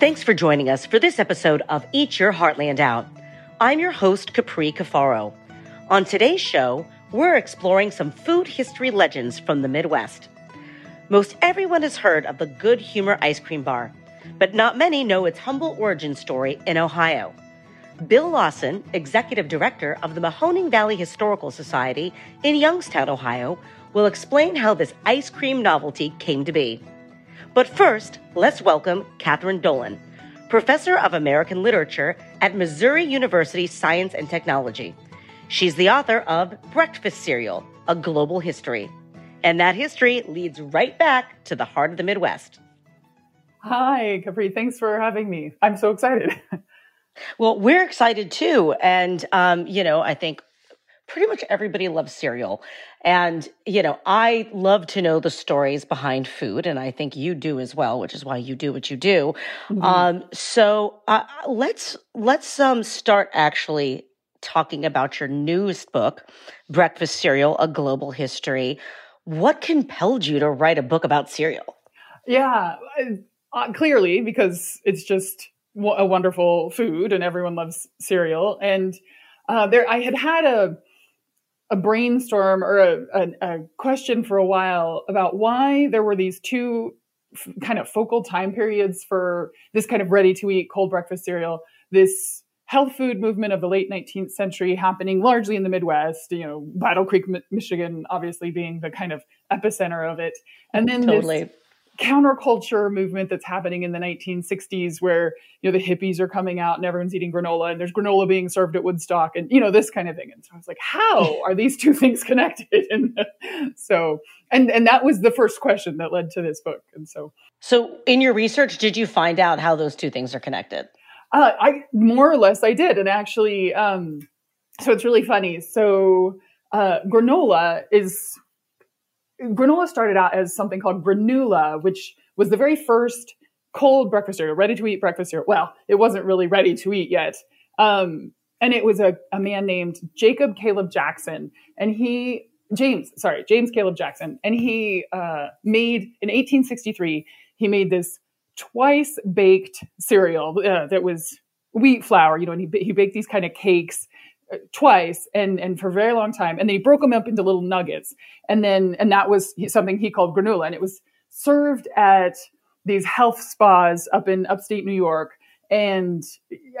Thanks for joining us for this episode of Eat Your Heartland Out. I'm your host, Capri Cafaro. On today's show, we're exploring some food history legends from the Midwest. Most everyone has heard of the Good Humor Ice Cream Bar, but not many know its humble origin story in Ohio. Bill Lawson, executive director of the Mahoning Valley Historical Society in Youngstown, Ohio, will explain how this ice cream novelty came to be. But first, let's welcome Kathryn Dolan, professor of American literature at Missouri University Science and Technology. She's the author of Breakfast Cereal, A Global History. And that history leads right back to the heart of the Midwest. Hi, Capri. Thanks for having me. I'm so excited. well, we're excited too. And, um, you know, I think pretty much everybody loves cereal. And, you know, I love to know the stories behind food, and I think you do as well, which is why you do what you do. Mm-hmm. Um, so uh, let's let's um, start actually talking about your newest book, Breakfast Cereal: A Global History. What compelled you to write a book about cereal? Yeah, uh, clearly because it's just a wonderful food, and everyone loves cereal. And uh, there, I had had a a brainstorm or a, a, a, question for a while about why there were these two f- kind of focal time periods for this kind of ready to eat cold breakfast cereal this health food movement of the late 19th century happening largely in the midwest you know battle creek michigan obviously being the kind of epicenter of it and then totally. this counterculture movement that's happening in the 1960s where you know the hippies are coming out and everyone's eating granola and there's granola being served at woodstock and you know this kind of thing. And so i was like how are these two things connected? And so and and that was the first question that led to this book. And so so in your research did you find out how those two things are connected? Uh, i more or less i did. And actually um so it's really funny. So uh, granola is granola started out as something called granula, which was the very first cold breakfast cereal, ready to eat breakfast cereal. Well, it wasn't really ready to eat yet. Um, and it was a, a man named Jacob Caleb Jackson. And he, James, sorry, James Caleb Jackson. And he uh, made, in 1863, he made this twice baked cereal uh, that was wheat flour, you know, and he, he baked these kind of cakes twice and and for a very long time and then he broke them up into little nuggets. And then and that was something he called granula and it was served at these health spas up in upstate New York. And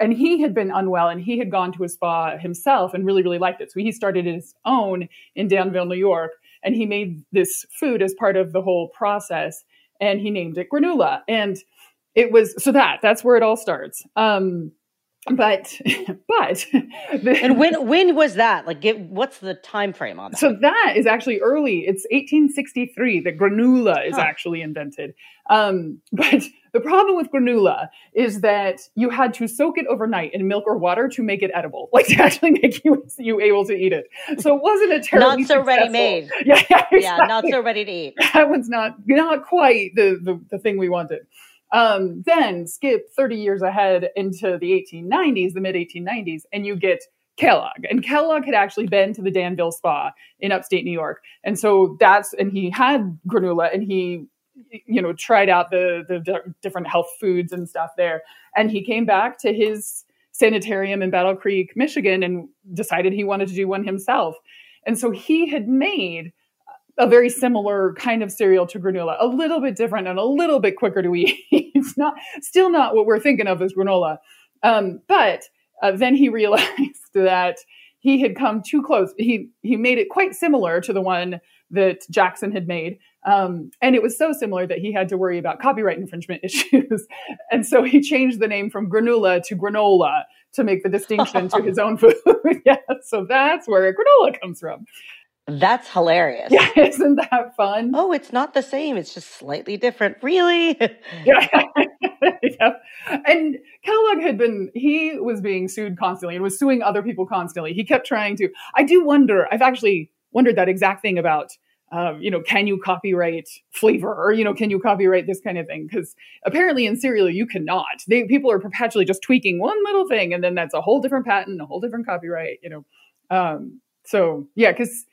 and he had been unwell and he had gone to a spa himself and really really liked it. So he started his own in Dansville New York and he made this food as part of the whole process and he named it granula. And it was so that that's where it all starts. Um but but and when when was that? Like give, what's the time frame on that? So that is actually early. It's 1863 that granula is huh. actually invented. Um, but the problem with granula is that you had to soak it overnight in milk or water to make it edible like to actually make you you able to eat it. So it wasn't a terrible not so ready made. Yeah yeah, exactly. yeah not so ready to eat. That one's not not quite the the, the thing we wanted Um, then skip 30 years ahead into the 1890s, the mid 1890s, and you get Kellogg. And Kellogg had actually been to the Dansville Spa in upstate New York. And so that's, and he had granula and he, you know, tried out the, the different health foods and stuff there. And he came back to his sanitarium in Battle Creek, Michigan, and decided he wanted to do one himself. And so he had made a very similar kind of cereal to granula, a little bit different and a little bit quicker to eat. it's not still not what we're thinking of as granola, um, but uh, then he realized that he had come too close. He he made it quite similar to the one that Jackson had made, um, and it was so similar that he had to worry about copyright infringement issues. and so he changed the name from granula to granola to make the distinction to his own food. yeah, so that's where granola comes from. That's hilarious. Yeah, isn't that fun? Oh, it's not the same. It's just slightly different. Really? yeah. yeah. And Kellogg had been, he was being sued constantly and was suing other people constantly. He kept trying to. I do wonder, I've actually wondered that exact thing about, um, you know, can you copyright flavor or, you know, can you copyright this kind of thing? Because apparently in cereal, you cannot. They, people are perpetually just tweaking one little thing and then that's a whole different patent, a whole different copyright, you know. Um, so, yeah, because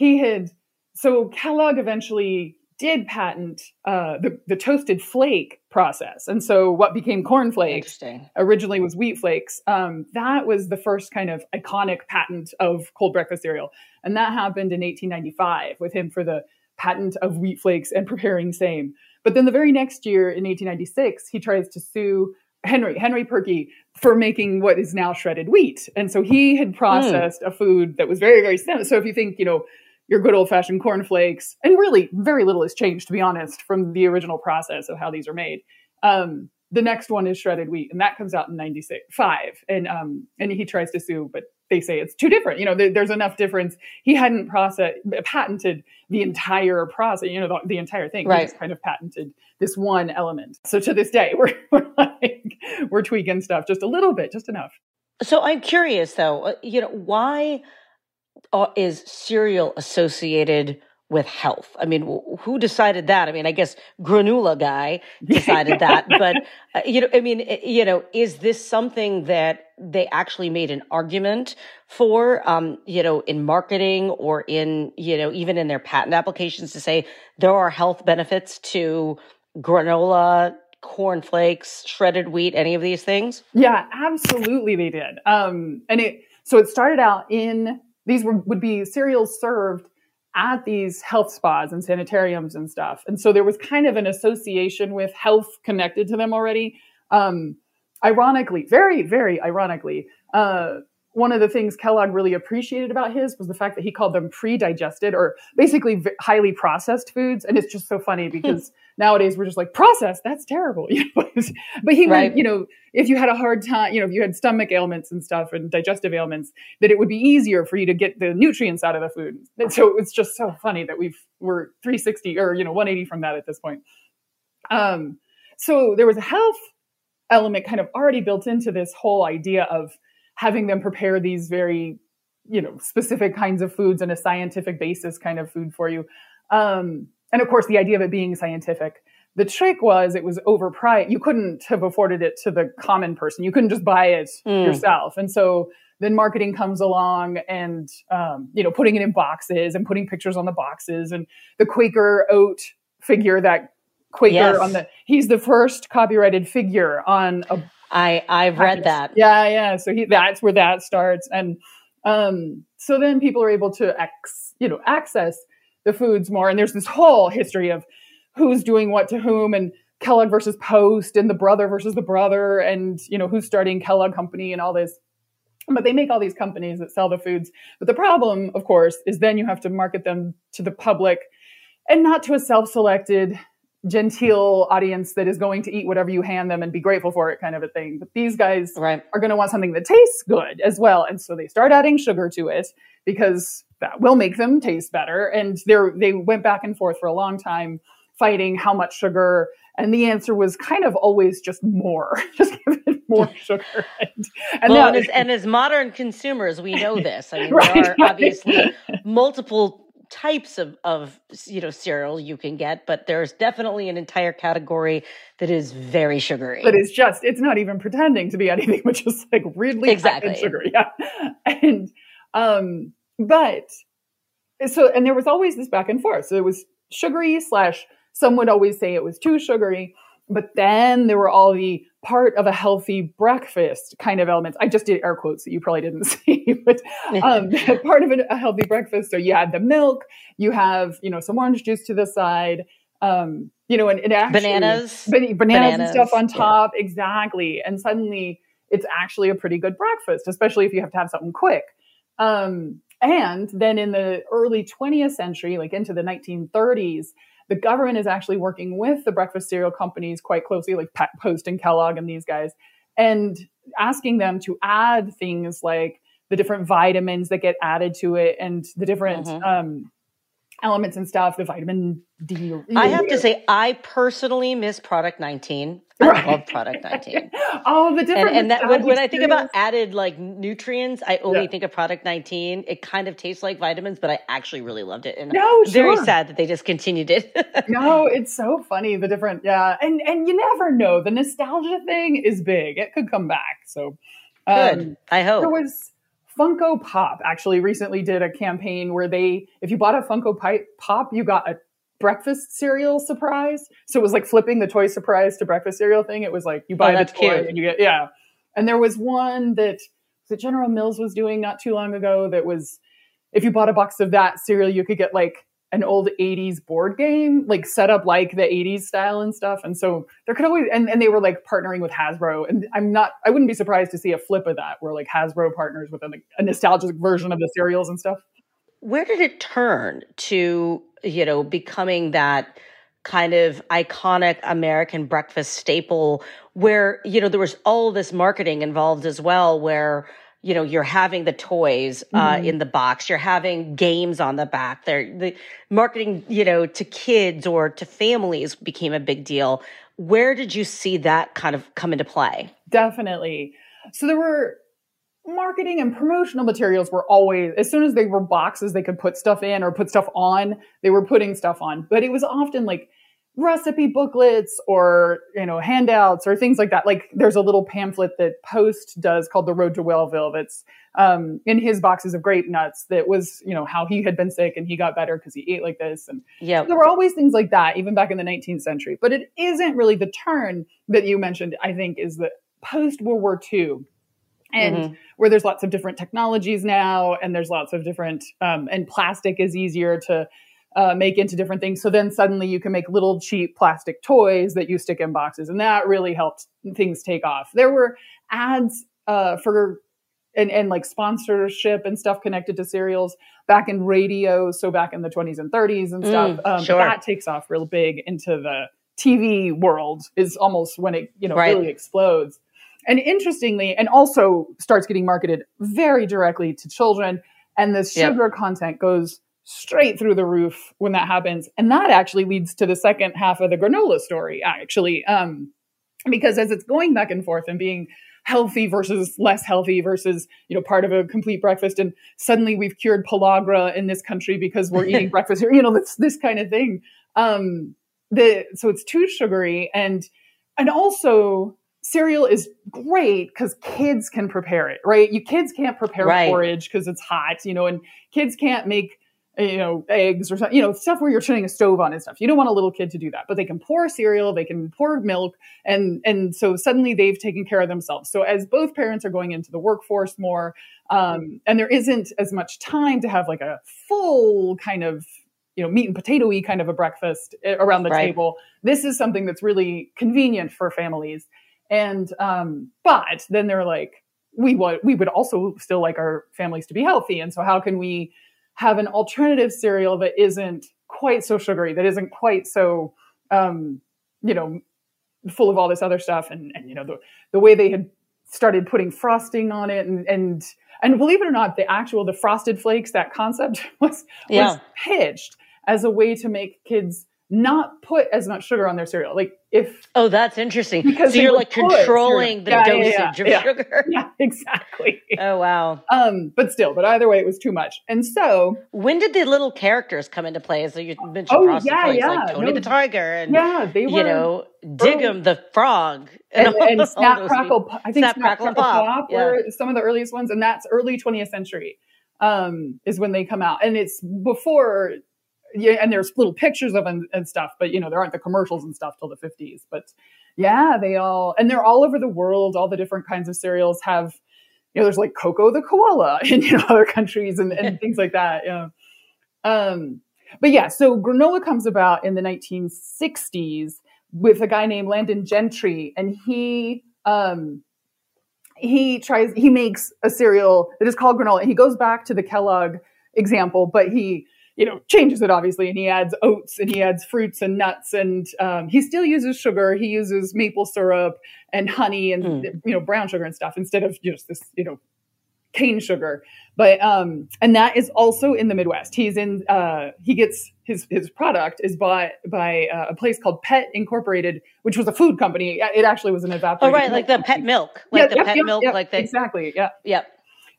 he had so Kellogg eventually did patent uh, the, the toasted flake process. And so what became corn flakes originally was wheat flakes. Um, that was the first kind of iconic patent of cold breakfast cereal. And that happened in 1895 with him for the patent of wheat flakes and preparing same. But then the very next year in 1896, he tries to sue Henry, Henry Perky, for making what is now shredded wheat. And so he had hmm. processed mm. a food that was very, very similar. So if you think, you know, your good old fashioned cornflakes. And really, very little has changed, to be honest, from the original process of how these are made. Um, the next one is shredded wheat, and that comes out in '96, five, and um, and he tries to sue, but they say it's too different. You know, there, there's enough difference. He hadn't process patented the entire process, you know, the, the entire thing. Right. He just kind of patented this one element. So to this day, we're, we're like we're tweaking stuff just a little bit, just enough. So I'm curious, though, uh, you know, why is cereal associated with health? I mean, who decided that? I mean, I guess granola guy decided that, but uh, you know, I mean, you know, is this something that they actually made an argument for, um, you know, in marketing or in, you know, even in their patent applications to say there are health benefits to granola, cornflakes, shredded wheat, any of these things? Yeah, absolutely, they did. Um, and it so it started out in these were, would be cereals served at these health spas and sanitariums and stuff. And so there was kind of an association with health connected to them already. Um, ironically, very, very ironically, uh, one of the things Kellogg really appreciated about his was the fact that he called them pre-digested or basically v- highly processed foods. And it's just so funny hmm. because nowadays we're just like processed. That's terrible. but he right. would, you know, if you had a hard time, you know, if you had stomach ailments and stuff and digestive ailments, that it would be easier for you to get the nutrients out of the food. And so it's just so funny that we've we're 360 or you know 180 from that at this point. Um, so there was a health element kind of already built into this whole idea of having them prepare these very you know specific kinds of foods on a scientific basis kind of food for you. Um, and of course the idea of it being scientific. The trick was it was overpriced. You couldn't have afforded it to the common person. You couldn't just buy it mm. yourself. And so then marketing comes along and um, you know putting it in boxes and putting pictures on the boxes and the quaker oat figure that quaker yes. on the he's the first copyrighted figure on a I I've read that. Yeah, yeah. So he that's where that starts, and um, so then people are able to ex, you know access the foods more, and there's this whole history of who's doing what to whom, and Kellogg versus Post, and the brother versus the brother, and you know who's starting Kellogg Company, and all this. But they make all these companies that sell the foods. But the problem, of course, is then you have to market them to the public and not to a self-selected genteel audience that is going to eat whatever you hand them and be grateful for it kind of a thing. But these guys right. are going to want something that tastes good as well. And so they start adding sugar to it because that will make them taste better. And they they went back and forth for a long time fighting how much sugar. And the answer was kind of always just more, just give it more sugar. And, and, well, and, as, and, as, modern consumers, we know this. I mean, right, there are obviously multiple types of, of you know cereal you can get, but there's definitely an entire category that is very sugary. But it's just it's not even pretending to be anything, which is like really exactly sugar. Yeah, and um, but so and there was always this back and forth. So it was sugary slash. Some would always say it was too sugary, but then there were all the part of a healthy breakfast kind of elements. I just did air quotes that you probably didn't see, but um, part of a healthy breakfast. So you had the milk, you have, you know, some orange juice to the side, um, you know, and, and actually bananas, bananas, bananas, and stuff on top. Yeah. Exactly. And suddenly it's actually a pretty good breakfast, especially if you have to have something quick. Um, and then in the early 20th century, like into the 1930s, the government is actually working with the breakfast cereal companies quite closely, like Post and Kellogg and these guys, and asking them to add things like the different vitamins that get added to it and the different mm-hmm. um, elements and stuff, the vitamin D. I have to say, I personally miss Product 19. I love Product 19. All the different. And, and that when, when, I think about added like nutrients, I only yeah. think of Product 19. It kind of tastes like vitamins, but I actually really loved it. And no, sure. very sad that they discontinued it. no, it's so funny the different yeah, and and you never know. The nostalgia thing is big. It could come back. So um, good. I hope there was. Funko Pop actually recently did a campaign where they, if you bought a Funko Pop, you got a breakfast cereal surprise. So it was like flipping the toy surprise to breakfast cereal thing. It was like you oh, buy oh, the toy cute. and you get yeah. And there was one that the General Mills was doing not too long ago that was if you bought a box of that cereal, you could get like an old 80s board game, like set up like the 80s style and stuff. And so there could always, and, and they were like partnering with Hasbro. And I'm not, I wouldn't be surprised to see a flip of that where like Hasbro partners with a, a nostalgic version of the cereals and stuff. Where did it turn to you know, becoming that kind of iconic American breakfast staple where, you know, there was all this marketing involved as well, where, you know, you're having the toys uh, mm-hmm. in the box, you're having games on the back there. The marketing, you know, to kids or to families became a big deal. Where did you see that kind of come into play? Definitely. So there were marketing and promotional materials were always as soon as they were boxes they could put stuff in or put stuff on they were putting stuff on but it was often like recipe booklets or you know handouts or things like that. Like there's a little pamphlet that post does called the road to wellville that's um, in his boxes of grape nuts that was you know how he had been sick and he got better because he ate like this. And yeah there were always things like that even back in the 19th century. But it isn't really the turn that you mentioned i think is that post world war ii and mm-hmm. where there's lots of different technologies now and there's lots of different um, and plastic is easier to uh, make into different things so then suddenly you can make little cheap plastic toys that you stick in boxes and that really helped things take off there were ads uh, for and, and like sponsorship and stuff connected to cereals back in radio so back in the 20s and 30s and stuff mm, um, sure. that takes off real big into the tv world is almost when it you know right. really explodes and interestingly, and also starts getting marketed very directly to children. And the sugar yep. content goes straight through the roof when that happens. And that actually leads to the second half of the granola story, actually. Um, because as it's going back and forth and being healthy versus less healthy versus you know part of a complete breakfast and suddenly we've cured pellagra in this country because we're eating breakfast here you know this this kind of thing um the so it's too sugary and and also cereal is great because kids can prepare it, right? You kids can't prepare right. porridge because it's hot, you know, and kids can't make you know eggs or something, you know, stuff where you're turning a stove on and stuff. You don't want a little kid to do that, but they can pour cereal, they can pour milk, and and so suddenly they've taken care of themselves. So as both parents are going into the workforce more, um, and there isn't as much time to have like a full kind of you know meat and potatoy kind of a breakfast eh, around the right. table. This is something that's really convenient for families and um, but then they're like, we would we would also still like our families to be healthy. And so how can we have an alternative cereal that isn't quite so sugary, that isn't quite so um, you know, full of all this other stuff and, and you know, the the way they had started putting frosting on it and and and believe it or not, the actual the frosted flakes, that concept was yeah. was pitched as a way to make kids not put as much sugar on their cereal. Like if oh, that's interesting. Because so you're like controlling the yeah, dosage yeah, yeah, of sugar. Yeah, exactly. Oh wow. Um, but still, but either way, it was too much. And so, when did the little characters come into play? So you mentioned oh, yeah, yeah. like Tony no, the Tiger, and yeah, they were, you know, Dig'em the frog, and, and, and Snap Crackle. I think Snap, Snap Crackle, Crackle Pop, Pop were some of the earliest ones, and that's early 20th century um, is when they come out, and it's before yeah, and there's little pictures of them and stuff, but you know, there aren't the commercials and stuff till the 50s. But yeah, they all and they're all over the world. All the different kinds of cereals have, you know, there's like Coco the koala in you know other countries and, and things like that. Know. Um, but yeah, so granola comes about in the 1960s with a guy named Layton Gentry, and he um he tries he makes a cereal that is called granola, and he goes back to the Kellogg example, but he you know, changes it obviously, and he adds oats and he adds fruits and nuts, and um, he still uses sugar. He uses maple syrup and honey and mm. you know brown sugar and stuff instead of just this you know cane sugar. But um, and that is also in the Midwest. He's in uh, he gets his his product is bought by uh, a place called Pet Incorporated, which was a food company. It actually was an evaporated. Oh right, like the pet milk, like yeah, the yep, pet yep, milk, yep, like the exactly, yeah, yep.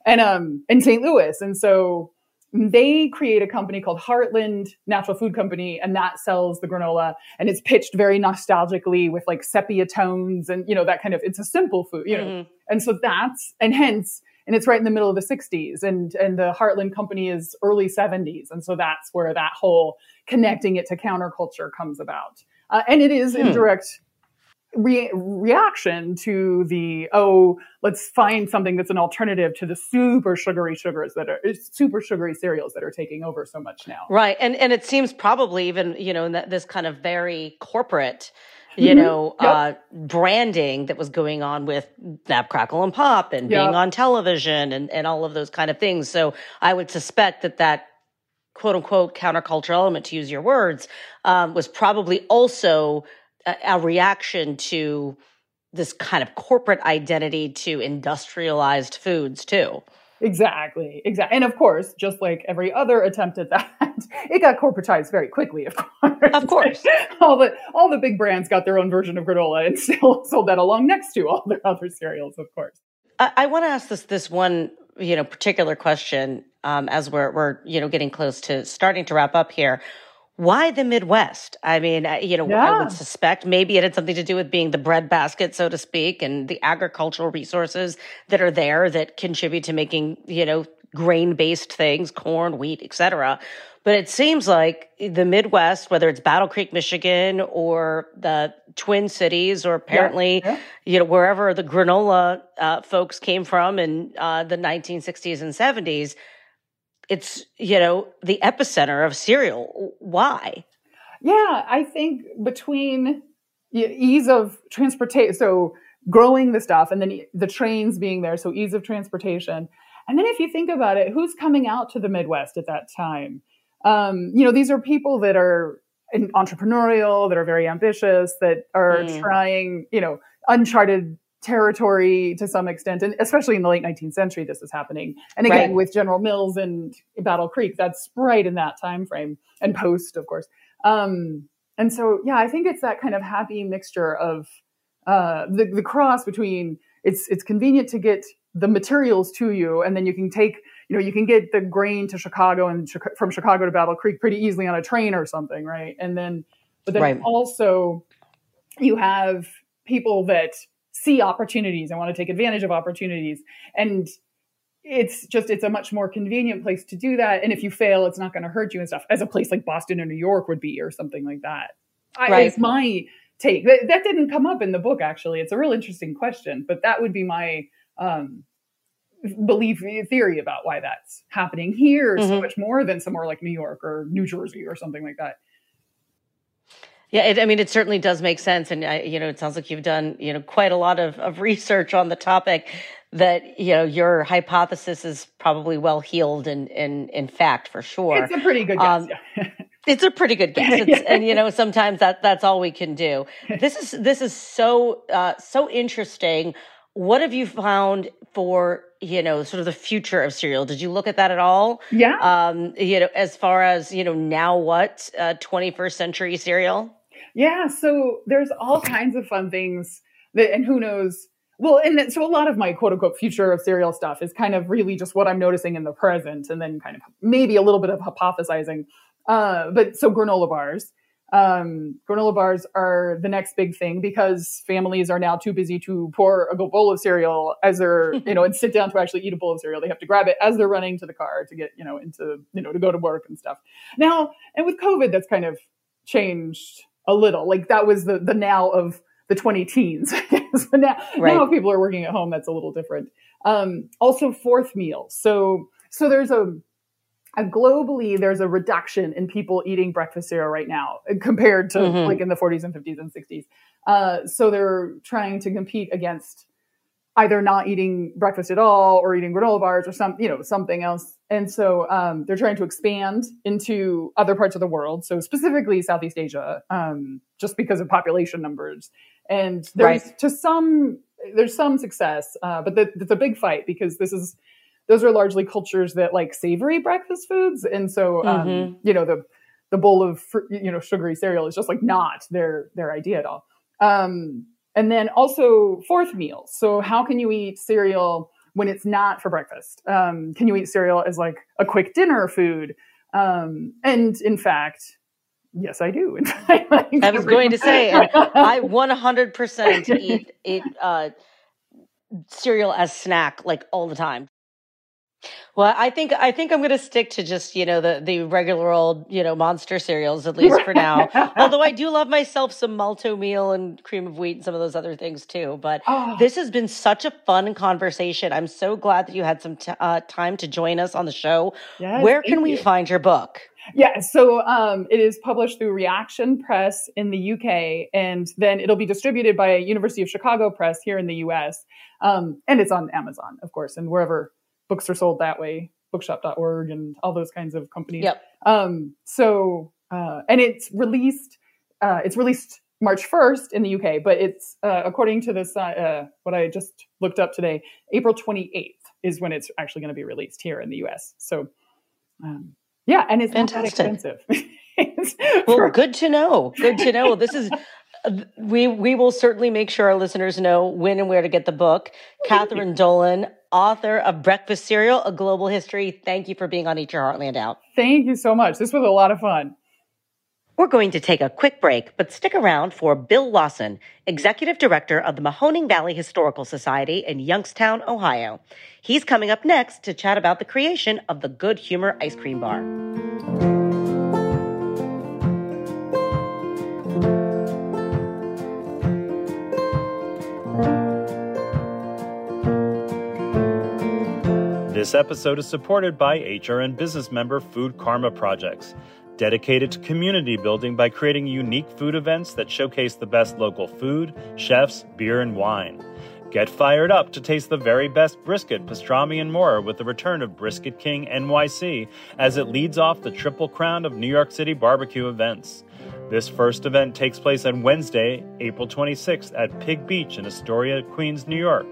And um in St. Louis, and so they create a company called Heartland Natural Food Company, and that sells the granola. And it's pitched very nostalgically with like sepia tones and, you know, that kind of, it's a simple food, you know. Mm-hmm. And so that's, and hence, and it's right in the middle of the 60s and and the Heartland company is early 70s and so that's where that whole connecting it to counterculture comes about uh, and it is hmm. in direct re- reaction to the oh let's find something that's an alternative to the super sugary sugars that are super sugary cereals that are taking over so much now right and and it seems probably even you know in that, this kind of very corporate you mm-hmm. know yep. uh, branding that was going on with snap crackle and pop and yep. being on television and and all of those kind of things so i would suspect that that quote unquote counterculture element to use your words um, was probably also a, reaction to this kind of corporate identity to industrialized foods too. Exactly, exactly. And of course, just like every other attempt at that, it got corporatized very quickly, of course. Of course. all the all the big brands got their own version of granola and still sold that along next to all their other cereals, of course. I, I want to ask this this one, you know, particular question um, as we're we're, you know, getting close to starting to wrap up here why the Midwest? I mean, you know, yeah. I would suspect maybe it had something to do with being the breadbasket, so to speak, and the agricultural resources that are there that contribute to making, you know, grain based things, corn, wheat, etc. But it seems like the Midwest, whether it's Battle Creek, Michigan, or the Twin Cities, or apparently, yeah. Yeah. you know, wherever the granola uh, folks came from in uh, the 1960s and 70s, it's you know the epicenter of cereal. Why? Yeah i think between ease of transportation so growing the stuff and then the trains being there so ease of transportation. And then if you think about it who's coming out to the midwest at that time? Um, you know these are people that are entrepreneurial that are very ambitious that are mm. trying you know uncharted territory to some extent, and especially in the late 19th century, this is happening. And again, right. with General Mills and Battle Creek, that's right in that time frame, and Post, of course. Um, and so, yeah, I think it's that kind of happy mixture of uh, the the cross between it's it's convenient to get the materials to you, and then you can take you know you can get the grain to Chicago and from Chicago to Battle Creek pretty easily on a train or something, right? And then, but then right. also you have people that see opportunities and want to take advantage of opportunities. And it's just it's a much more convenient place to do that. And if you fail, it's not going to hurt you and stuff, as a place like Boston or New York would be, or something like that. Right. I, it's my take. That, that, didn't come up in the book actually. It's a real interesting question, but that would be my um, belief theory about why that's happening here mm-hmm. so much more than somewhere like New York or New Jersey or something like that. Yeah, it, I mean, it certainly does make sense, and I, you know, it sounds like you've done you know quite a lot of, of research on the topic. That you know, your hypothesis is probably well healed, and in, in, in fact, for sure, it's a pretty good guess. Um, yeah. it's a pretty good guess, yeah. and you know, sometimes that that's all we can do. This is this is so uh, so interesting What have you found for you know sort of the future of cereal? Did you look at that at all? Yeah. Um, you know, as far as you know, now what uh, 21st century cereal? Yeah. So there's all kinds of fun things that, and who knows. Well, and so a lot of my quote unquote future of cereal stuff is kind of really just what I'm noticing in the present, and then kind of maybe a little bit of hypothesizing. Uh, but so granola bars um, granola bars are the next big thing because families are now too busy to pour a bowl of cereal as they're, you know, and sit down to actually eat a bowl of cereal. They have to grab it as they're running to the car to get, you know, into, you know, to go to work and stuff. Now, and with COVID, that's kind of changed a little. Like that was the the now of the 20 teens. so now, right. now people are working at home. That's a little different. Um, also, fourth meal. So so there's a uh, globally there's a reduction in people eating breakfast cereal right now uh, compared to mm-hmm. like in the 40s and 50s and 60s uh, so they're trying to compete against either not eating breakfast at all or eating granola bars or some you know something else and so um, they're trying to expand into other parts of the world so specifically southeast asia um, just because of population numbers and there's right. to some there's some success uh, but the, it's a big fight because this is those are largely cultures that like savory breakfast foods, and so um, mm-hmm. you know the the bowl of you know sugary cereal is just like not their their idea at all. Um, and then also fourth meal. So how can you eat cereal when it's not for breakfast? Um, can you eat cereal as like a quick dinner food? Um, and in fact, yes, I do. I was going to say, I 100% eat eat uh, cereal as snack like all the time. Well, I think I think I'm going to stick to just you know the the regular old you know monster cereals at least for now. Although I do love myself some Malt-O-Meal and cream of wheat and some of those other things too. But oh. this has been such a fun conversation. I'm so glad that you had some t- uh, time to join us on the show. Yes, Where can we you. find your book? Yeah, so um, it is published through Reaktion Press in the UK, and then it'll be distributed by University of Chicago Press here in the US. Um, and it's on Amazon, of course, and wherever books are sold that way, bookshop.org and all those kinds of companies. Yep. Um, so, uh, and it's released, uh, it's released March 1st in the UK, but it's, uh, according to this, uh, what I just looked up today, April 28th is when it's actually going to be released here in the US. So, um, yeah, and it's Fantastic. not that expensive. well, good to know. Good to know. This is we we will certainly make sure our listeners know when and where to get the book. Kathryn Dolan, author of Breakfast Cereal: A Global History. Thank you for being on Eat Your Heartland Out. Thank you so much. This was a lot of fun. We're going to take a quick break, but stick around for Bill Lawson, Executive Director of the Mahoning Valley Historical Society in Youngstown, Ohio. He's coming up next to chat about the creation of the Good Humor Ice Cream Bar. This episode is supported by HRN business member Food Karma Projects, dedicated to community building by creating unique food events that showcase the best local food, chefs, beer, and wine. Get fired up to taste the very best brisket, pastrami, and more with the return of Brisket King NYC as it leads off the triple crown of New York City barbecue events. This first event takes place on Wednesday, April 26th at Pig Beach in Astoria, Queens, New York.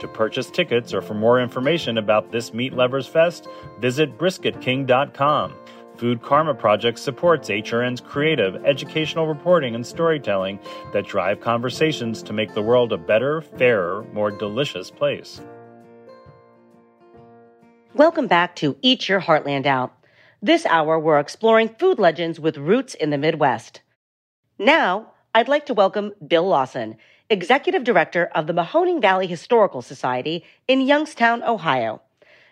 To purchase tickets or for more information about this Meat Lovers Fest, visit brisketking.com. Food Karma Project supports HRN's creative, educational reporting and storytelling that drive conversations to make the world a better, fairer, more delicious place. Welcome back to Eat Your Heartland Out. This hour, we're exploring food legends with roots in the Midwest. Now, I'd like to welcome Bill Lawson, Executive Director of the Mahoning Valley Historical Society in Youngstown, Ohio.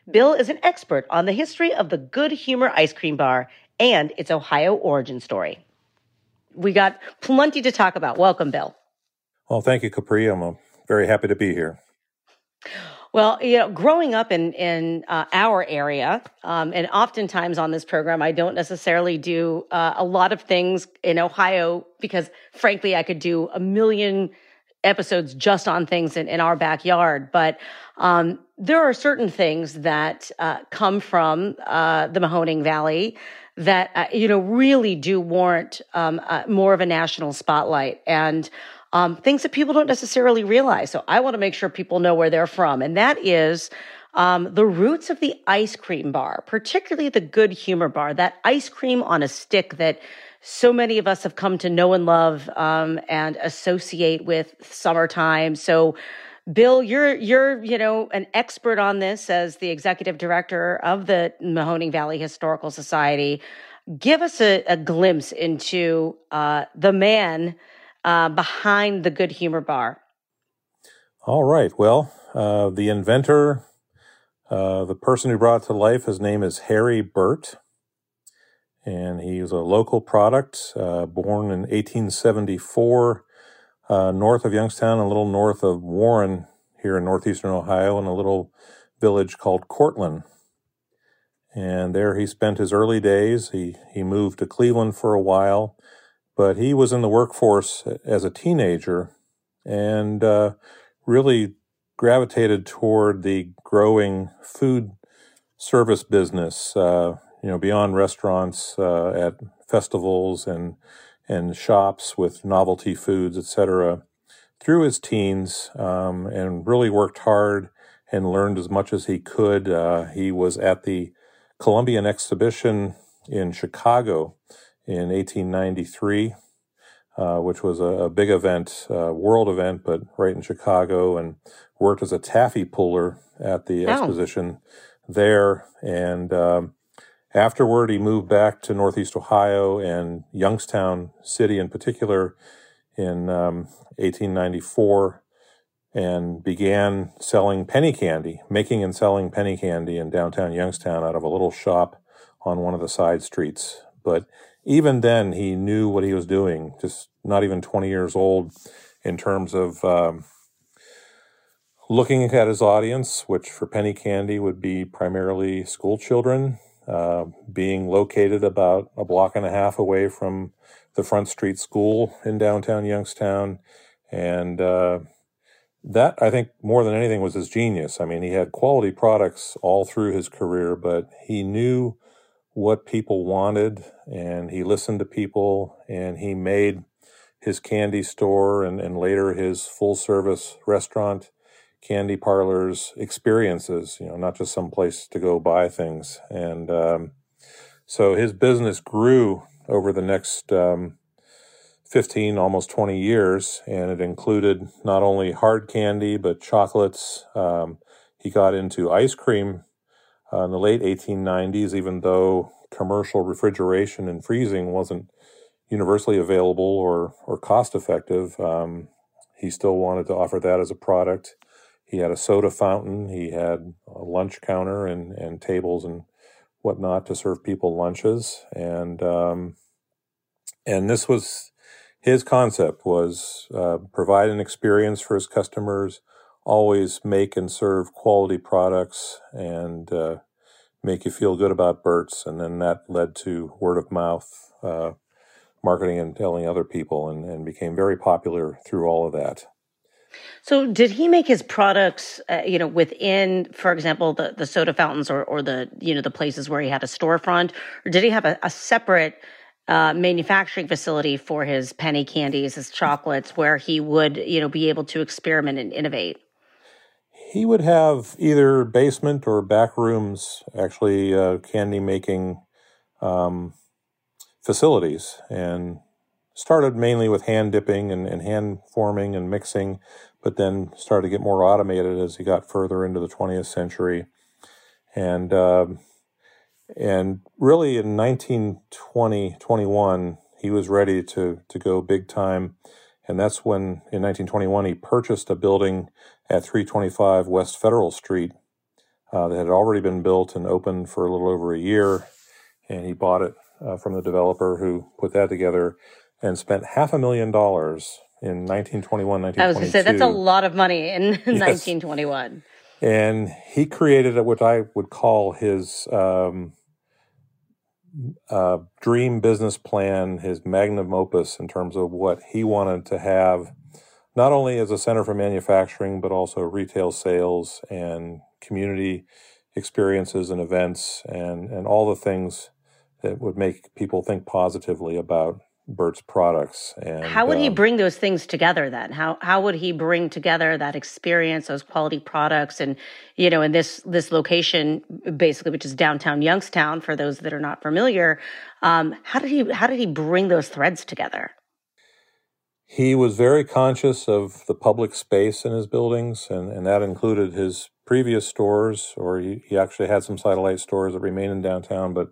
Bill is an expert on the history of the Good Humor Ice Cream Bar and its Ohio origin story. We got plenty to talk about. Welcome, Bill. Well, thank you, Capri. I'm uh, very happy to be here. Well, you know, growing up in in uh, our area, um, and oftentimes on this program, I don't necessarily do uh, a lot of things in Ohio because, frankly, I could do a million episodes just on things in, in our backyard, but um, there are certain things that uh, come from uh, the Mahoning Valley that uh, you know really do warrant um, uh, more of a national spotlight. And um, things that people don't necessarily realize. So I want to make sure people know where they're from. And that is um, the roots of the ice cream bar, particularly the good humor bar, that ice cream on a stick that so many of us have come to know and love um, and associate with summertime. So, Bill, you're you're you know an expert on this as the executive director of the Mahoning Valley Historical Society. Give us a, a glimpse into uh, the man uh, behind the Good Humor Bar. All right. Well, uh, the inventor, uh, the person who brought it to life, his name is Harry Burt and he's a local product, uh, born in 1874, uh, north of Youngstown, a little north of Warren, here in northeastern Ohio, in a little village called Cortland. And there he spent his early days. He he moved to Cleveland for a while, but he was in the workforce as a teenager, and uh, really gravitated toward the growing food service business. Uh, you know, beyond restaurants, uh, at festivals and and shops with novelty foods, etc. Through his teens, um, and really worked hard and learned as much as he could. Uh, he was at the Columbian Exhibition in Chicago in 1893, uh, which was a, a big event, uh, world event, but right in Chicago, and worked as a taffy puller at the oh. exposition there. And um, Afterward, he moved back to Northeast Ohio and Youngstown City in particular in um, 1894 and began selling penny candy, making and selling penny candy in downtown Youngstown out of a little shop on one of the side streets. But even then, he knew what he was doing, just not even 20 years old in terms of um, looking at his audience, which for penny candy would be primarily school children uh, being located about a block and a half away from the Front Street School in downtown Youngstown. And uh, that, I think, more than anything, was his genius. I mean, he had quality products all through his career, but he knew what people wanted and he listened to people and he made his candy store and, and later his full service restaurant candy parlors experiences, you know, not just some place to go buy things. And um, so his business grew over the next um, 15, almost 20 years, and it included not only hard candy, but chocolates. Um, he got into ice cream uh, in the late 1890s, even though commercial refrigeration and freezing wasn't universally available or, or cost effective. Um, he still wanted to offer that as a product he had a soda fountain. He had a lunch counter and, and tables and whatnot to serve people lunches. And, um, and this was his concept was, uh, provide an experience for his customers, always make and serve quality products and, uh, make you feel good about Burt's. And then that led to word of mouth, uh, marketing and telling other people and, and became very popular through all of that. So, did he make his products, uh, you know, within, for example, the, the soda fountains or, or the, you know, the places where he had a storefront, or did he have a, a separate uh, manufacturing facility for his penny candies, his chocolates, where he would, you know, be able to experiment and innovate? He would have either basement or back rooms, actually, uh, candy making um, facilities, and started mainly with hand dipping and, and hand forming and mixing, but then started to get more automated as he got further into the 20th century. And, uh, and really in 1920, 21, he was ready to, to go big time. And that's when in 1921 he purchased a building at 325 West Federal Street uh, that had already been built and opened for a little over a year. And he bought it uh, from the developer who put that together and spent half a million dollars in 1921, 1922. I was going to say, that's a lot of money in yes. 1921. And he created what I would call his um, uh, dream business plan, his magnum opus in terms of what he wanted to have, not only as a center for manufacturing, but also retail sales and community experiences and events and, and all the things that would make people think positively about Burt's products. And how would he um, bring those things together then? How how would he bring together that experience, those quality products, and you know, in this this location, basically, which is downtown Youngstown, for those that are not familiar, um, how did he how did he bring those threads together? He was very conscious of the public space in his buildings, and, and that included his previous stores, or he, he actually had some satellite stores that remain in downtown. But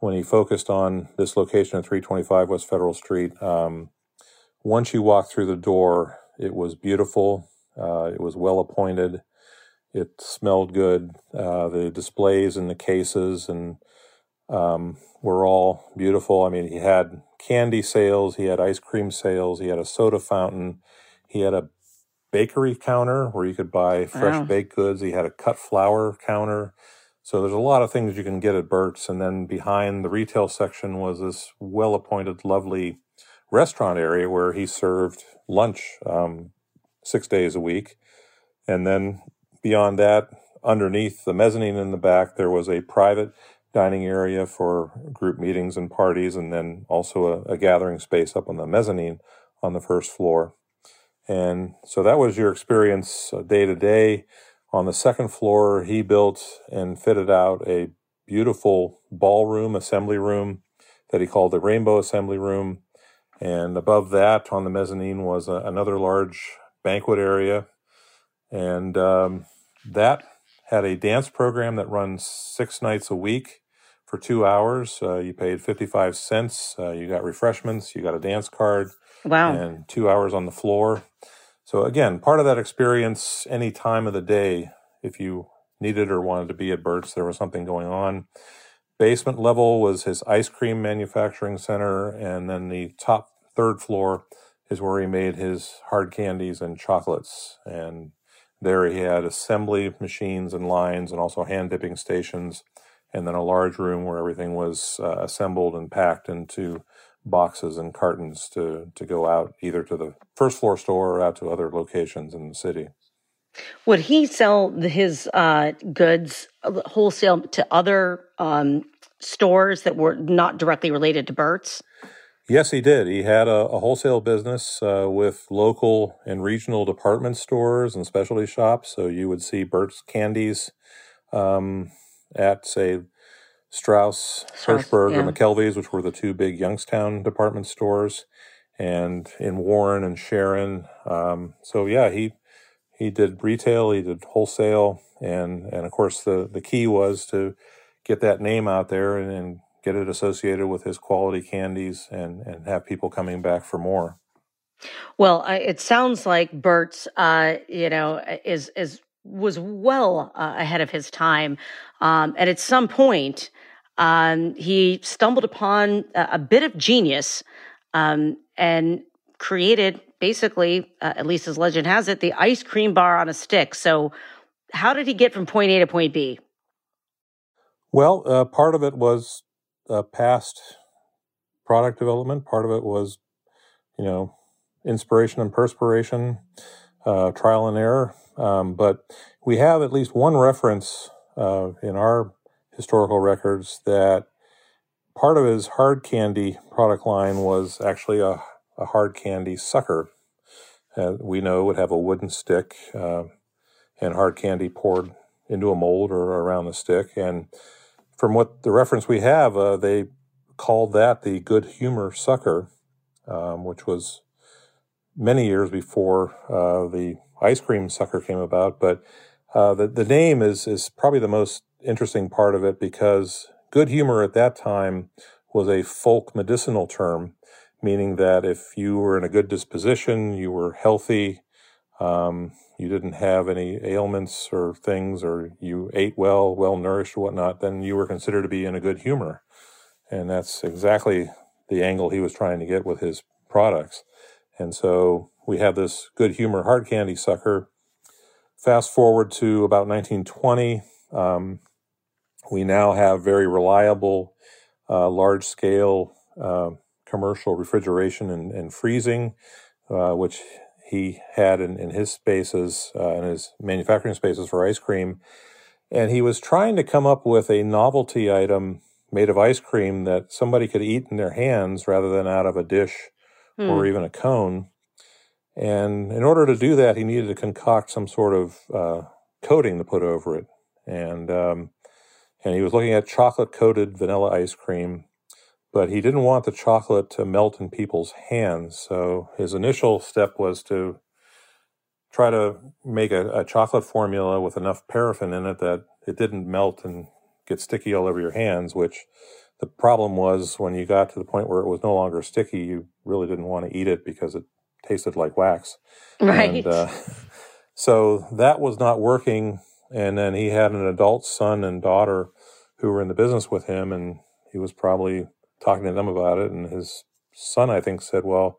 when he focused on this location at 325 West Federal Street, um, once you walk through the door, it was beautiful. Uh, it was well appointed. It smelled good. Uh, the displays and the cases and um, were all beautiful. I mean, he had candy sales, he had ice cream sales, he had a soda fountain, he had a bakery counter where you could buy fresh Wow. baked goods, he had a cut flower counter. So there's a lot of things you can get at Burt's. And then behind the retail section was this well appointed, lovely restaurant area where he served lunch um, six days a week. And then beyond that, underneath the mezzanine in the back, there was a private dining area for group meetings and parties, and then also a, a gathering space up on the mezzanine on the first floor. And so that was your experience day to day. On the second floor, he built and fitted out a beautiful ballroom, assembly room that he called the Rainbow Assembly Room. And above that, on the mezzanine, was a, another large banquet area. And um, that had a dance program that runs six nights a week for two hours. Uh, you paid 55 cents. Uh, you got refreshments. You got a dance card Wow. and two hours on the floor. So again, part of that experience, any time of the day, if you needed or wanted to be at Burt's, there was something going on. Basement level was his ice cream manufacturing center, and then the top third floor is where he made his hard candies and chocolates. And there he had assembly machines and lines, and also hand dipping stations, and then a large room where everything was uh, assembled and packed into boxes and cartons to to go out either to the first floor store or out to other locations in the city. Would he sell his uh, goods uh, wholesale to other um, stores that were not directly related to Burt's? Yes, he did. He had a, a wholesale business uh, with local and regional department stores and specialty shops. So you would see Burt's Candies um, at, say, Strouss, Hirshberg, yeah. or McKelvey's, which were the two big Youngstown department stores, and in Warren and Sharon. Um, so yeah, he he did retail, he did wholesale, and and of course the the key was to get that name out there and, and get it associated with his quality candies and and have people coming back for more. Well, I, it sounds like Burt's, uh, you know, is is was well uh, ahead of his time, um, and at some point, um, he stumbled upon a, a bit of genius um, and created, basically, uh, at least as legend has it, the ice cream bar on a stick. So, how did he get from point A to point B? Well, uh, part of it was uh, past product development. Part of it was, you know, inspiration and perspiration, uh, trial and error. Um, but we have at least one reference uh, in our historical records that part of his hard candy product line was actually a, a hard candy sucker. Uh, we know would have a wooden stick uh, and hard candy poured into a mold or around the stick. And from what the reference we have, uh, they called that the good humor sucker, um, which was many years before uh, the ice cream sucker came about. But uh, the the name is is probably the most interesting part of it because good humor at that time was a folk medicinal term, meaning that if you were in a good disposition, you were healthy, um, you didn't have any ailments or things, or you ate well, well nourished, or whatnot, then you were considered to be in a good humor. And that's exactly the angle he was trying to get with his products. And so we have this good humor hard candy sucker. Fast forward to about 1920, um, we now have very reliable, uh, large scale uh, commercial refrigeration and, and freezing, uh, which he had in, in his spaces, uh, in his manufacturing spaces for ice cream. And he was trying to come up with a novelty item made of ice cream that somebody could eat in their hands rather than out of a dish Hmm. or even a cone. And in order to do that, he needed to concoct some sort of uh, coating to put over it. And um, and he was looking at chocolate coated vanilla ice cream, but he didn't want the chocolate to melt in people's hands. So his initial step was to try to make a, a chocolate formula with enough paraffin in it that it didn't melt and get sticky all over your hands, which the problem was when you got to the point where it was no longer sticky, you really didn't want to eat it because it tasted like wax. Right. And, uh, so that was not working. And then he had an adult son and daughter who were in the business with him, and he was probably talking to them about it. And his son, I think, said, Well,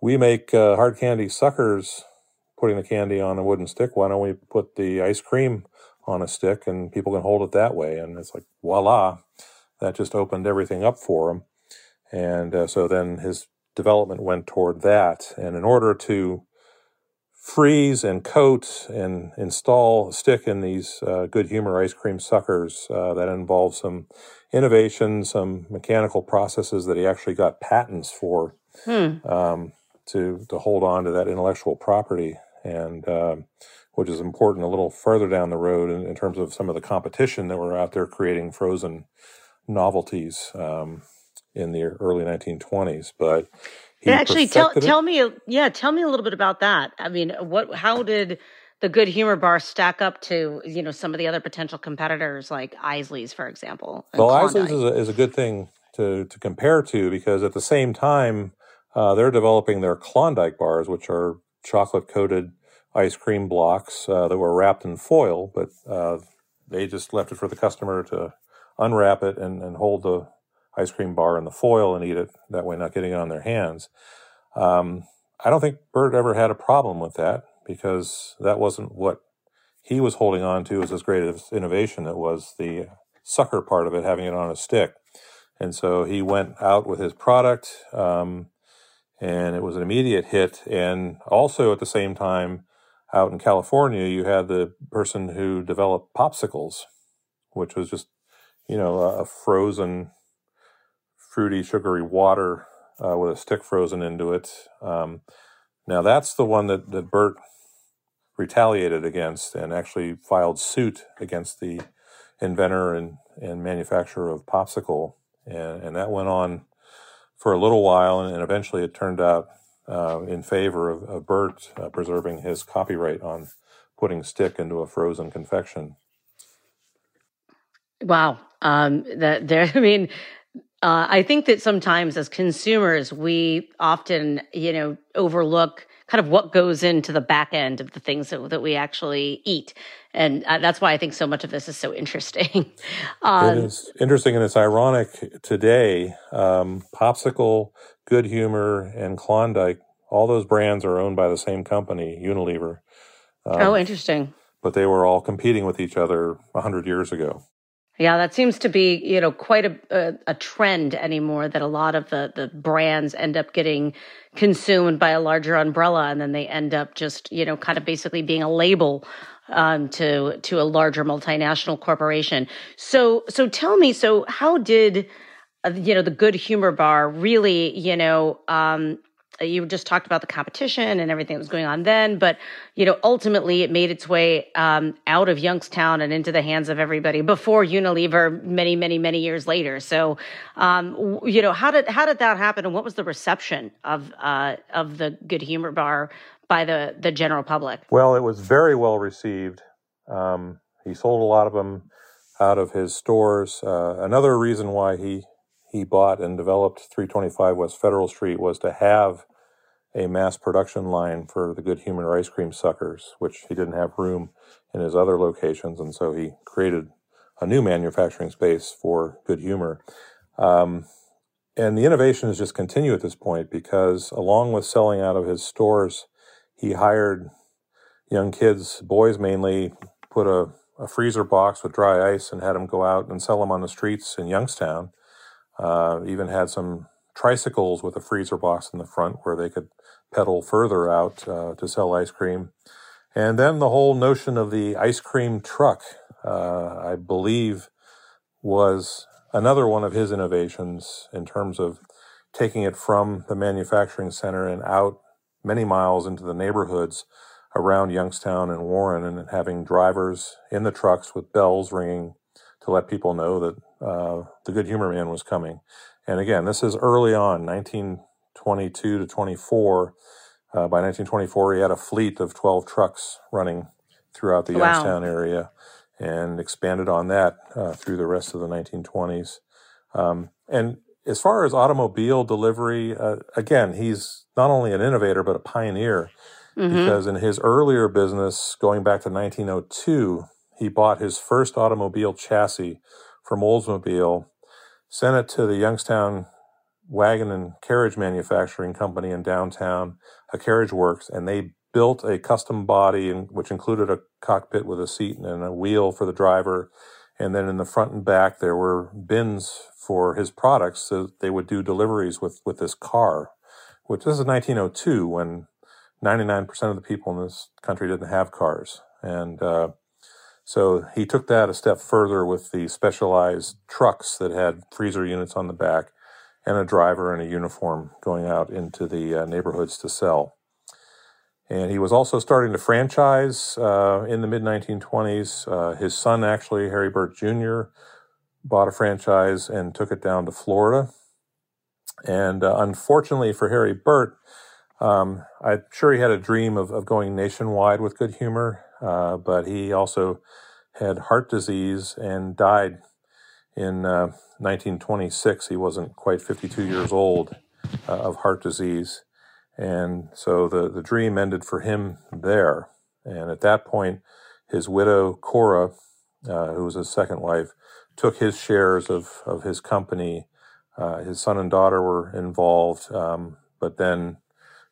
we make uh, hard candy suckers, putting the candy on a wooden stick. Why don't we put the ice cream on a stick and people can hold it that way? And it's like, voila, that just opened everything up for him. And uh, so then his development went toward that. And in order to freeze and coat and install stick in these uh, good humor ice cream suckers, uh, that involved some innovation, some mechanical processes that he actually got patents for Hmm. um, to to hold on to that intellectual property, and um, which is important a little further down the road in, in terms of some of the competition that were out there creating frozen novelties um, in the early 1920s. But he actually, tell it. tell me, yeah, tell me a little bit about that. I mean, what, how did the Good Humor Bar stack up to you know some of the other potential competitors like Isaly's, for example? Well, Klondike? Isaly's is a, is a good thing to, to compare to because at the same time, uh, they're developing their Klondike bars, which are chocolate coated ice cream blocks uh, that were wrapped in foil, but uh, they just left it for the customer to unwrap it and, and hold the ice cream bar in the foil and eat it that way, not getting it on their hands. Um, I don't think Burt ever had a problem with that because that wasn't what he was holding on to as his greatest innovation. It was the sucker part of it, having it on a stick. And so he went out with his product, um, and it was an immediate hit. And also at the same time, out in California, you had the person who developed popsicles, which was just, you know, a, frozen, fruity, sugary water uh, with a stick frozen into it. Um, now that's the one that, that Burt retaliated against and actually filed suit against the inventor and, and manufacturer of popsicle. And, and that went on for a little while, and, and eventually it turned out uh, in favor of, of Burt uh, preserving his copyright on putting stick into a frozen confection. Wow. Um, that there, I mean, uh, I think that sometimes as consumers, we often, you know, overlook kind of what goes into the back end of the things that, that we actually eat. And uh, that's why I think so much of this is so interesting. um, it is interesting and it's ironic today. Um, Popsicle, Good Humor, and Klondike, all those brands are owned by the same company, Unilever. Um, oh, interesting. but they were all competing with each other 100 years ago. Yeah, that seems to be you know quite a, a a trend anymore. That a lot of the the brands end up getting consumed by a larger umbrella, and then they end up just you know kind of basically being a label um, to to a larger multinational corporation. So so tell me, so how did uh, you know the Good Humor Bar really you know um, you just talked about the competition and everything that was going on then, but you know, ultimately it made its way um, out of Youngstown and into the hands of everybody before Unilever many, many, many years later. So, um, you know, how did how did that happen, and what was the reception of uh, of the Good Humor Bar by the the general public? Well, it was very well received. Um, he sold a lot of them out of his stores. Uh, another reason why he he bought and developed 325 West Federal Street was to have a mass production line for the Good Humor ice cream suckers, which he didn't have room in his other locations, and so he created a new manufacturing space for Good Humor. Um, and the innovation has just continued at this point because, along with selling out of his stores, he hired young kids, boys mainly, put a, a freezer box with dry ice and had them go out and sell them on the streets in Youngstown. Uh, even had some tricycles with a freezer box in the front where they could pedal further out uh, to sell ice cream. And then the whole notion of the ice cream truck, uh, I believe, was another one of his innovations in terms of taking it from the manufacturing center and out many miles into the neighborhoods around Youngstown and Warren and having drivers in the trucks with bells ringing to let people know that uh, the Good Humor Man was coming. And again, this is early on, 1922 to 24. Uh, by 1924, he had a fleet of 12 trucks running throughout the wow. Youngstown area and expanded on that uh, through the rest of the 1920s. Um, and as far as automobile delivery, uh, again, he's not only an innovator, but a pioneer mm-hmm. because in his earlier business, going back to 1902, he bought his first automobile chassis from Oldsmobile, sent it to the Youngstown Wagon and Carriage Manufacturing Company in downtown, a carriage works, and they built a custom body, in, which included a cockpit with a seat and a wheel for the driver. And then in the front and back, there were bins for his products. So they would do deliveries with, with this car, which this is 1902 when 99% of the people in this country didn't have cars. And, uh, so he took that a step further with the specialized trucks that had freezer units on the back and a driver in a uniform going out into the uh, neighborhoods to sell. And he was also starting to franchise uh, in the mid 1920s. Uh, his son, actually, Harry Burt Jr., bought a franchise and took it down to Florida. And uh, unfortunately for Harry Burt, um, I'm sure he had a dream of, of going nationwide with good humor, uh, but he also had heart disease and died in 1926. Uh, he wasn't quite 52 years old uh, of heart disease. And so the, the dream ended for him there. And at that point, his widow, Cora, uh, who was his second wife, took his shares of, of his company. Uh, his son and daughter were involved. Um, but then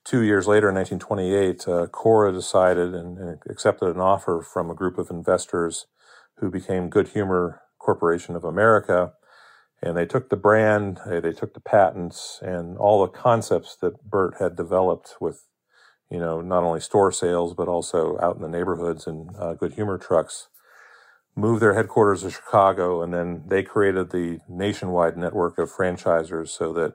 two years later, in 1928, uh, Cora decided and, and, accepted an offer from a group of investors who became Good Humor Corporation of America and they took the brand, they took the patents, and all the concepts that Burt had developed with, you know, not only store sales but also out in the neighborhoods and uh, good humor trucks. Moved their headquarters to Chicago, and then they created the nationwide network of franchisers so that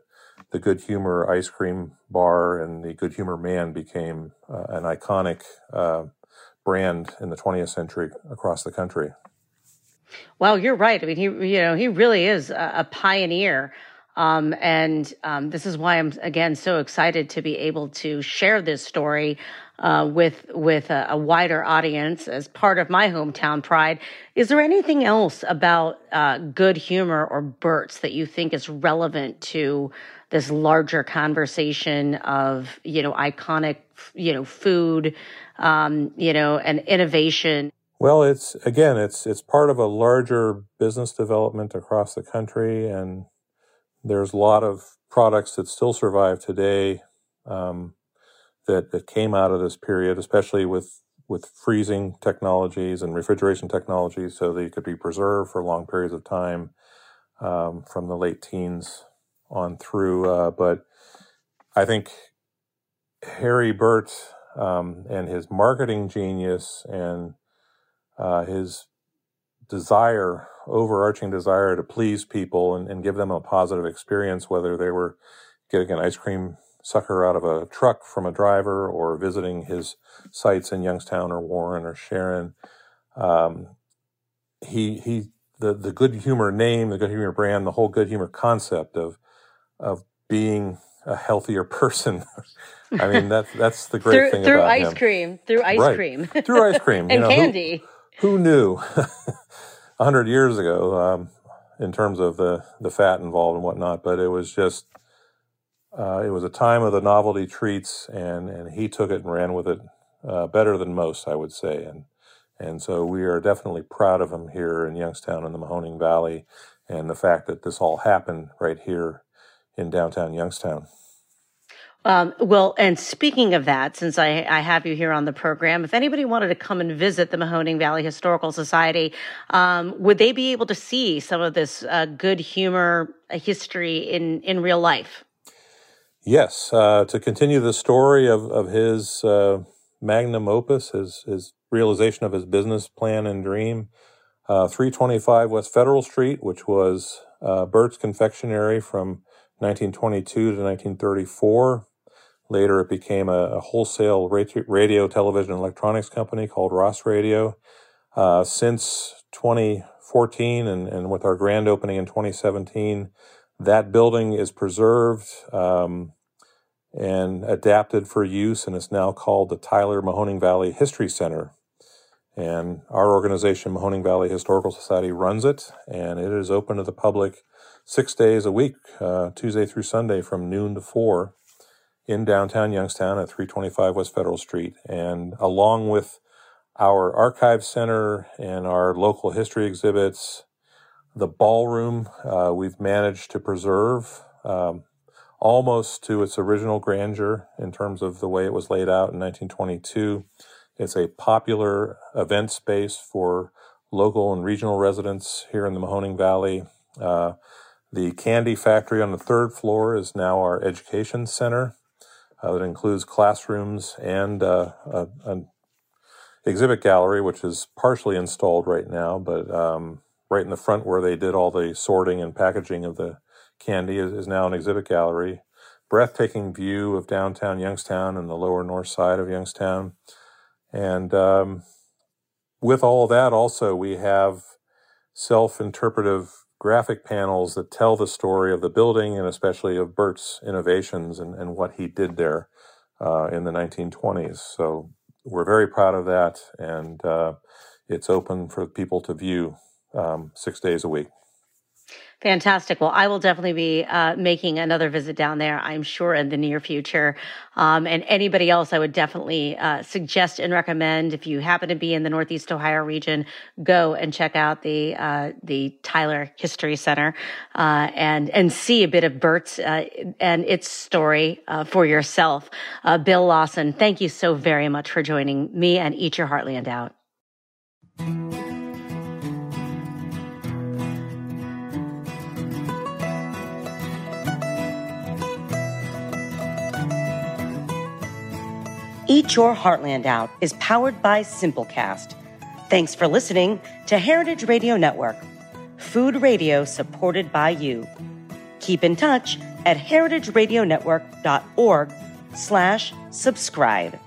the Good Humor ice cream bar and the Good Humor Man became uh, an iconic uh, brand in the 20th century across the country. Well, you're right. I mean, he, you know, he really is a, a pioneer. Um, and um, this is why I'm again so excited to be able to share this story uh, with with a, a, wider audience as part of my hometown pride. Is there anything else about uh, good humor or Burt's that you think is relevant to this larger conversation of you know iconic you know food, um, you know, and innovation? Well, it's again, it's it's part of a larger business development across the country, and there's a lot of products that still survive today um, that that came out of this period, especially with with freezing technologies and refrigeration technologies, so they could be preserved for long periods of time um, from the late teens on through. Uh, but I think Harry Burt um, and his marketing genius and uh, his desire, overarching desire to please people and, and, give them a positive experience, whether they were getting an ice cream sucker out of a truck from a driver or visiting his sites in Youngstown or Warren or Sharon. Um, he he the the good humor name, the good humor brand, the whole good humor concept of of being a healthier person. I mean that that's the great through, thing through about ice him. cream, through ice right. cream, through ice cream and know, candy. Who, who knew a hundred years ago um, in terms of the, the fat involved and whatnot, but it was just, uh, it was a time of the novelty treats and, and he took it and ran with it uh, better than most, I would say. And, and so we are definitely proud of him here in Youngstown in the Mahoning Valley and the fact that this all happened right here in downtown Youngstown. Um, well, and speaking of that, since I, I, have you here on the program, if anybody wanted to come and visit the Mahoning Valley Historical Society, um, would they be able to see some of this uh, good humor uh, history in, in real life? Yes. Uh, to continue the story of, of his uh, magnum opus, his, his realization of his business plan and dream, Uh, 325 West Federal Street, which was uh, Burt's Confectionery from 1922 to 1934. Later, it became a, a wholesale radio, radio, television, electronics company called Ross Radio. Uh, since 2014 and, and with our grand opening in 2017, that building is preserved um, and adapted for use and is now called the Tyler Mahoning Valley History Center. And our organization, Mahoning Valley Historical Society, runs it, and it is open to the public six days a week, uh, Tuesday through Sunday from noon to four in downtown Youngstown at 325 West Federal Street. And along with our archive center and our local history exhibits, the ballroom uh, we've managed to preserve um, almost to its original grandeur in terms of the way it was laid out in 1922. It's a popular event space for local and regional residents here in the Mahoning Valley. Uh, the candy factory on the third floor is now our education center. Uh, that includes classrooms and uh, an exhibit gallery, which is partially installed right now, but um, right in the front where they did all the sorting and packaging of the candy is, is now an exhibit gallery. Breathtaking view of downtown Youngstown and the lower north side of Youngstown. And um, with all that, also, we have self interpretive graphic panels that tell the story of the building and especially of Burt's innovations and, and what he did there uh, in the 1920s. So we're very proud of that, and uh, it's open for people to view um, six days a week. Fantastic. Well, I will definitely be uh, making another visit down there, I'm sure, in the near future. Um, and anybody else, I would definitely uh, suggest and recommend if you happen to be in the Northeast Ohio region, go and check out the uh, the Tyler History Center uh, and and see a bit of Burt's uh, and its story uh, for yourself. Bill Lawson, thank you so very much for joining me and Eat Your Heartland Out. Eat Your Heartland Out is powered by Simplecast. Thanks for listening to Heritage Radio Network, food radio supported by you. Keep in touch at heritageradionetwork.org slash subscribe.